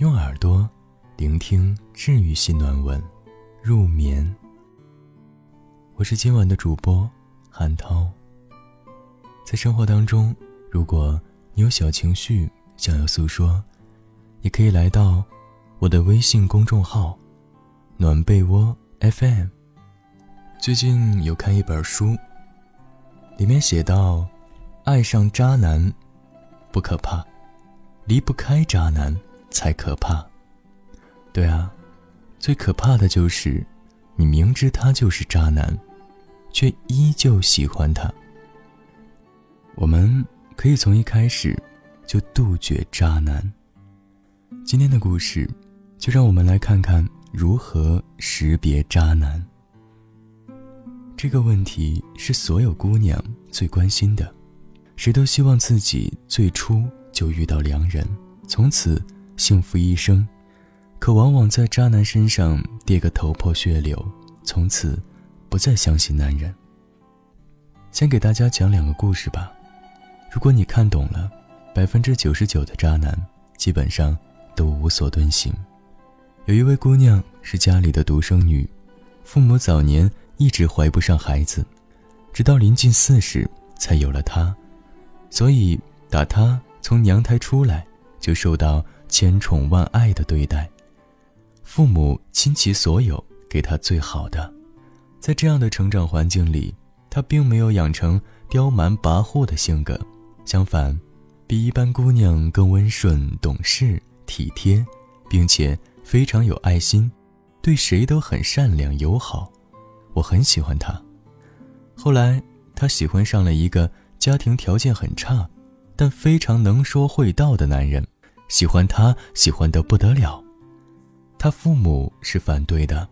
用耳朵聆听治愈系暖文，入眠。我是今晚的主播韩涛。在生活当中，如果你有小情绪想要诉说，也可以来到我的微信公众号“暖被窝 FM”。最近有看一本书，里面写到：爱上渣男不可怕，离不开渣男。才可怕。对啊，最可怕的就是，你明知他就是渣男，却依旧喜欢他。我们可以从一开始就杜绝渣男。今天的故事，就让我们来看看如何识别渣男。这个问题是所有姑娘最关心的，谁都希望自己最初就遇到良人，从此。幸福一生，可往往在渣男身上跌个头破血流，从此不再相信男人。先给大家讲两个故事吧。如果你看懂了，百分之九十九的渣男基本上都无所遁形。有一位姑娘是家里的独生女，父母早年一直怀不上孩子，直到临近四十才有了她，所以打她从娘胎出来就受到。千宠万爱的对待，父母倾其所有给他最好的，在这样的成长环境里，他并没有养成刁蛮跋扈的性格，相反，比一般姑娘更温顺、懂事、体贴，并且非常有爱心，对谁都很善良友好。我很喜欢他。后来，他喜欢上了一个家庭条件很差，但非常能说会道的男人。喜欢他，喜欢得不得了。他父母是反对的，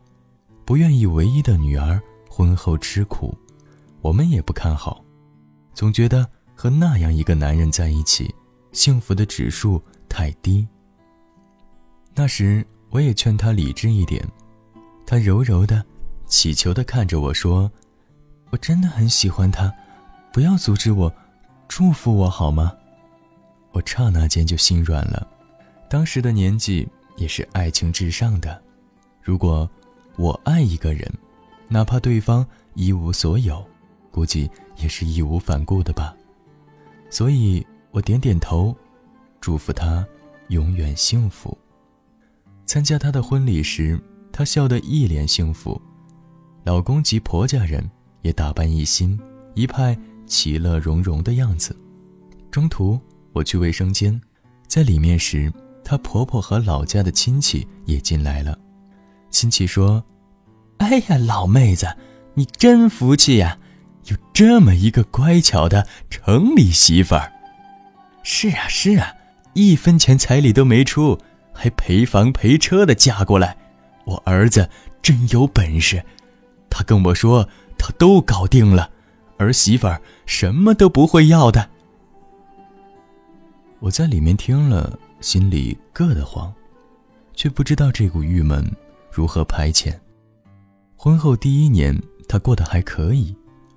不愿意唯一的女儿婚后吃苦。我们也不看好，总觉得和那样一个男人在一起，幸福的指数太低。那时我也劝他理智一点，他柔柔的、乞求的看着我说：“我真的很喜欢他，不要阻止我，祝福我好吗？”我刹那间就心软了，当时的年纪也是爱情至上的。如果我爱一个人，哪怕对方一无所有，估计也是义无反顾的吧。所以我点点头，祝福他永远幸福。参加他的婚礼时，他笑得一脸幸福，老公及婆家人也打扮一新，一派其乐融融的样子。中途。我去卫生间，在里面时，她婆婆和老家的亲戚也进来了。亲戚说：“哎呀，老妹子，你真福气呀，有这么一个乖巧的城里媳妇儿。”“是啊，是啊，一分钱彩礼都没出，还陪房陪车的嫁过来。我儿子真有本事，他跟我说他都搞定了，儿媳妇儿什么都不会要的。”我在里面听了，心里硌得慌，却不知道这股郁闷如何排遣。婚后第一年，她过得还可以，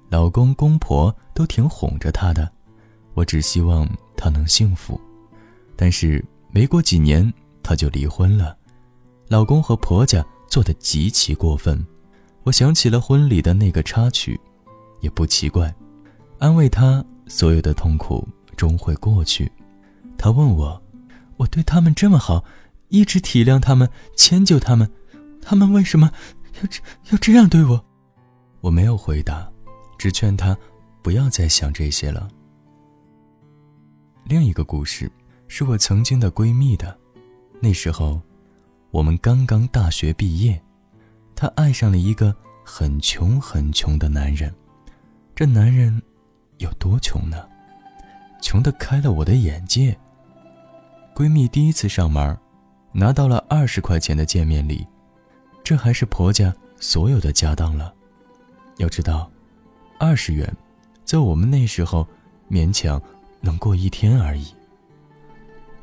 老公公婆都挺哄着她的，我只希望她能幸福。但是没过几年，她就离婚了，老公和婆家做的极其过分。我想起了婚礼的那个插曲，也不奇怪，安慰她，所有的痛苦终会过去。他问我：“我对他们这么好，一直体谅他们、迁就他们，他们为什么要这要这样对我？”我没有回答，只劝他不要再想这些了。另一个故事是我曾经的闺蜜的，那时候我们刚刚大学毕业，她爱上了一个很穷很穷的男人。这男人有多穷呢？穷得开了我的眼界。闺蜜第一次上门，拿到了二十块钱的见面礼，这还是婆家所有的家当了。要知道，二十元，在我们那时候，勉强能过一天而已。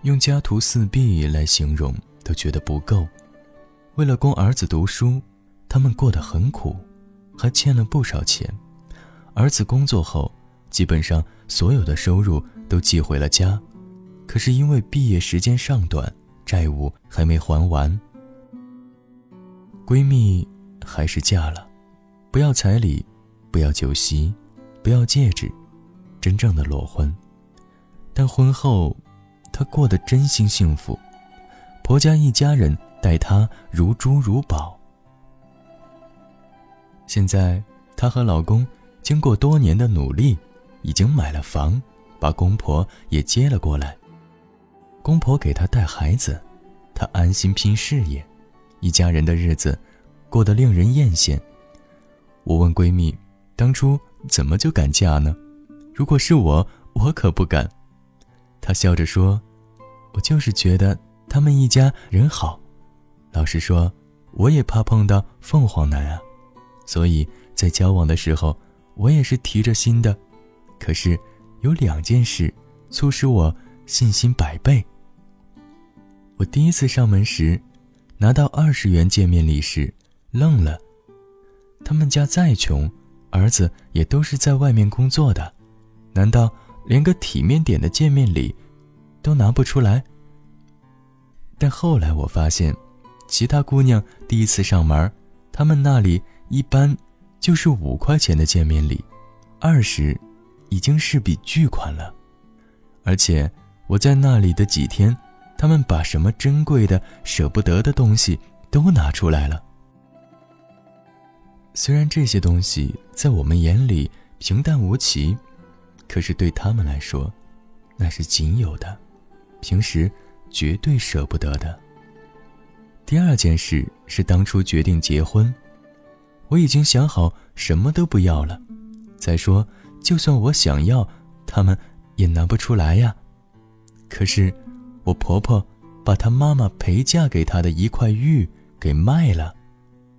用家徒四壁来形容都觉得不够。为了供儿子读书，他们过得很苦，还欠了不少钱。儿子工作后，基本上所有的收入都寄回了家。可是因为毕业时间尚短，债务还没还完。闺蜜还是嫁了，不要彩礼，不要酒席，不要戒指，真正的裸婚。但婚后，她过得真心幸福，婆家一家人待她如珠如宝。现在，她和老公经过多年的努力，已经买了房，把公婆也接了过来。公婆给她带孩子，她安心拼事业，一家人的日子过得令人艳羡。我问闺蜜，当初怎么就敢嫁呢？如果是我，我可不敢。她笑着说：“我就是觉得他们一家人好。老实说，我也怕碰到凤凰男啊，所以在交往的时候，我也是提着心的。可是有两件事促使我信心百倍。我第一次上门时，拿到二十元见面礼时，愣了。他们家再穷，儿子也都是在外面工作的，难道？”连个体面点的见面礼都拿不出来。但后来我发现，其他姑娘第一次上门，他们那里一般就是五块钱的见面礼，二十已经是笔巨款了。而且我在那里的几天，他们把什么珍贵的、舍不得的东西都拿出来了。虽然这些东西在我们眼里平淡无奇。可是对他们来说，那是仅有的，平时绝对舍不得的。第二件事是当初决定结婚，我已经想好什么都不要了。再说，就算我想要，他们也拿不出来呀。可是，我婆婆把她妈妈陪嫁给她的一块玉给卖了，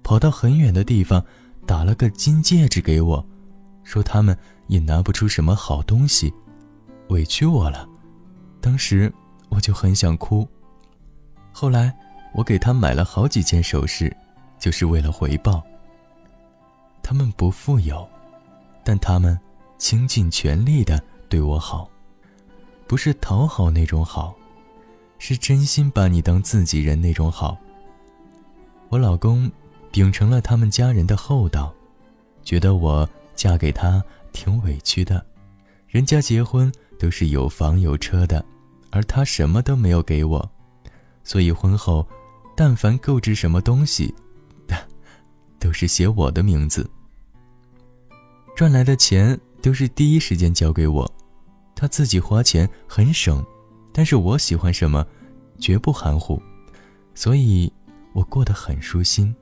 跑到很远的地方打了个金戒指给我，说他们。也拿不出什么好东西，委屈我了。当时我就很想哭。后来我给他买了好几件首饰，就是为了回报。他们不富有，但他们倾尽全力的对我好，不是讨好那种好，是真心把你当自己人那种好。我老公秉承了他们家人的厚道，觉得我嫁给他。挺委屈的，人家结婚都是有房有车的，而他什么都没有给我，所以婚后，但凡购置什么东西，都是写我的名字。赚来的钱都是第一时间交给我，他自己花钱很省，但是我喜欢什么，绝不含糊，所以我过得很舒心。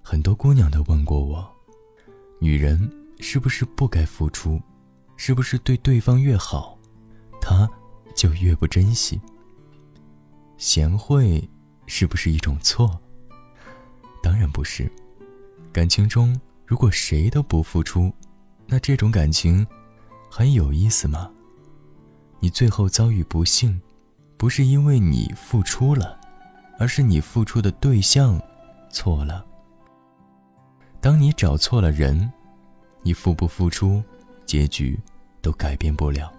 很多姑娘都问过我，女人。是不是不该付出？是不是对对方越好，他就越不珍惜？贤惠是不是一种错？当然不是。感情中，如果谁都不付出，那这种感情还有意思吗？你最后遭遇不幸，不是因为你付出了，而是你付出的对象错了。当你找错了人。你付不付出，结局都改变不了。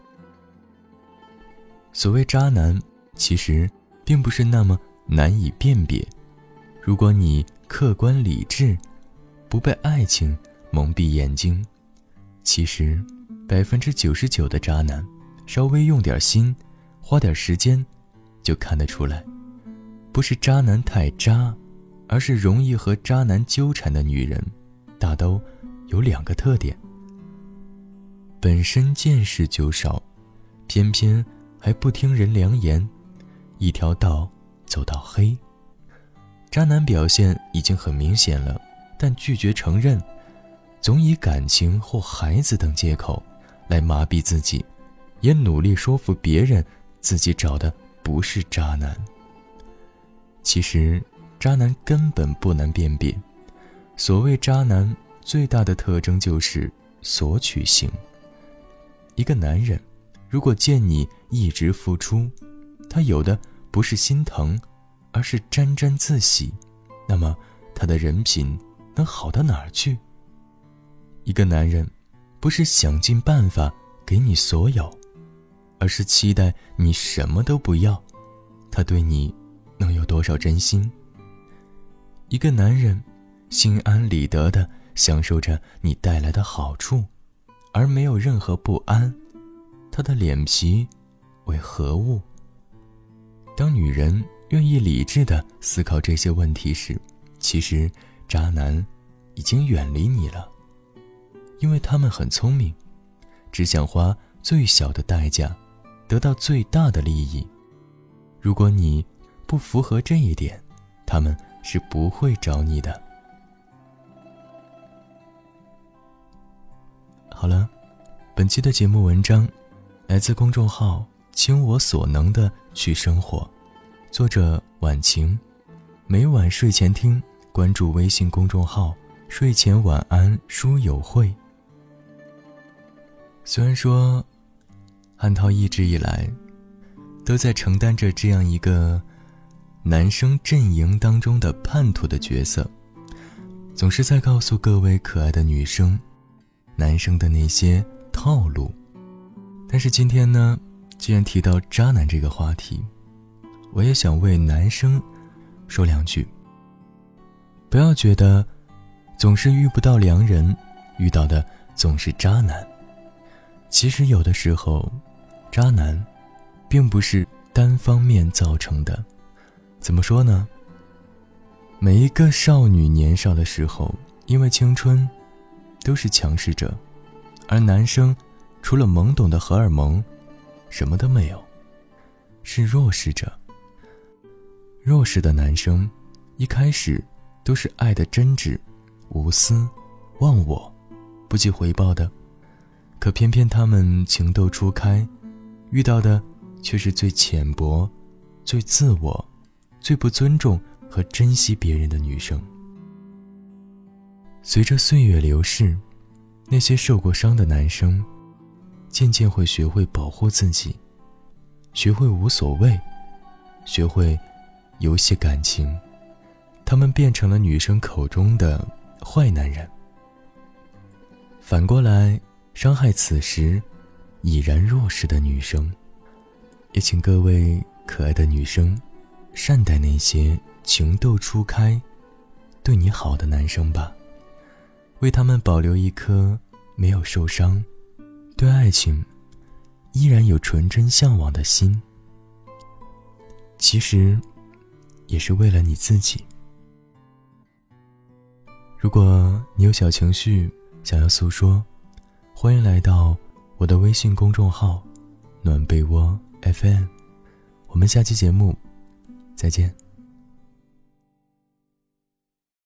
所谓渣男，其实并不是那么难以辨别。如果你客观理智，不被爱情蒙蔽眼睛，其实百分之九十九的渣男，稍微用点心，花点时间，就看得出来。不是渣男太渣，而是容易和渣男纠缠的女人，大都。有两个特点：本身见识就少，偏偏还不听人良言，一条道走到黑。渣男表现已经很明显了，但拒绝承认，总以感情或孩子等借口来麻痹自己，也努力说服别人自己找的不是渣男。其实，渣男根本不难辨别，所谓渣男。最大的特征就是索取型。一个男人，如果见你一直付出，他有的不是心疼，而是沾沾自喜，那么他的人品能好到哪儿去？一个男人，不是想尽办法给你所有，而是期待你什么都不要，他对你能有多少真心？一个男人心安理得的享受着你带来的好处，而没有任何不安，他的脸皮为何物？当女人愿意理智的思考这些问题时，其实渣男已经远离你了，因为他们很聪明，只想花最小的代价得到最大的利益。如果你不符合这一点，他们是不会找你的。好了，本期的节目文章来自公众号“倾我所能的去生活”，作者晚晴。每晚睡前听，关注微信公众号“睡前晚安书友会”。虽然说，汉涛一直以来。都在承担着这样一个男生阵营当中的叛徒的角色，总是在告诉各位可爱的女生，男生的那些套路。但是今天呢，既然提到渣男这个话题，我也想为男生说两句。不要觉得总是遇不到良人，遇到的总是渣男。其实有的时候，渣男。并不是单方面造成的，怎么说呢？每一个少女年少的时候，因为青春，都是强势者，而男生除了懵懂的荷尔蒙，什么都没有，是弱势者。弱势的男生，一开始都是爱的真挚、无私、忘我、不计回报的，可偏偏他们情窦初开，遇到的。却是最浅薄、最自我、最不尊重和珍惜别人的女生。随着岁月流逝，那些受过伤的男生，渐渐会学会保护自己，学会无所谓，学会游戏感情，他们变成了女生口中的坏男人。反过来，伤害此时已然弱势的女生。也请各位可爱的女生，善待那些情窦初开、对你好的男生吧，为他们保留一颗没有受伤、对爱情依然有纯真向往的心。其实，也是为了你自己。如果你有小情绪想要诉说，欢迎来到我的微信公众号“暖被窝”。FM，我们下期节目再见。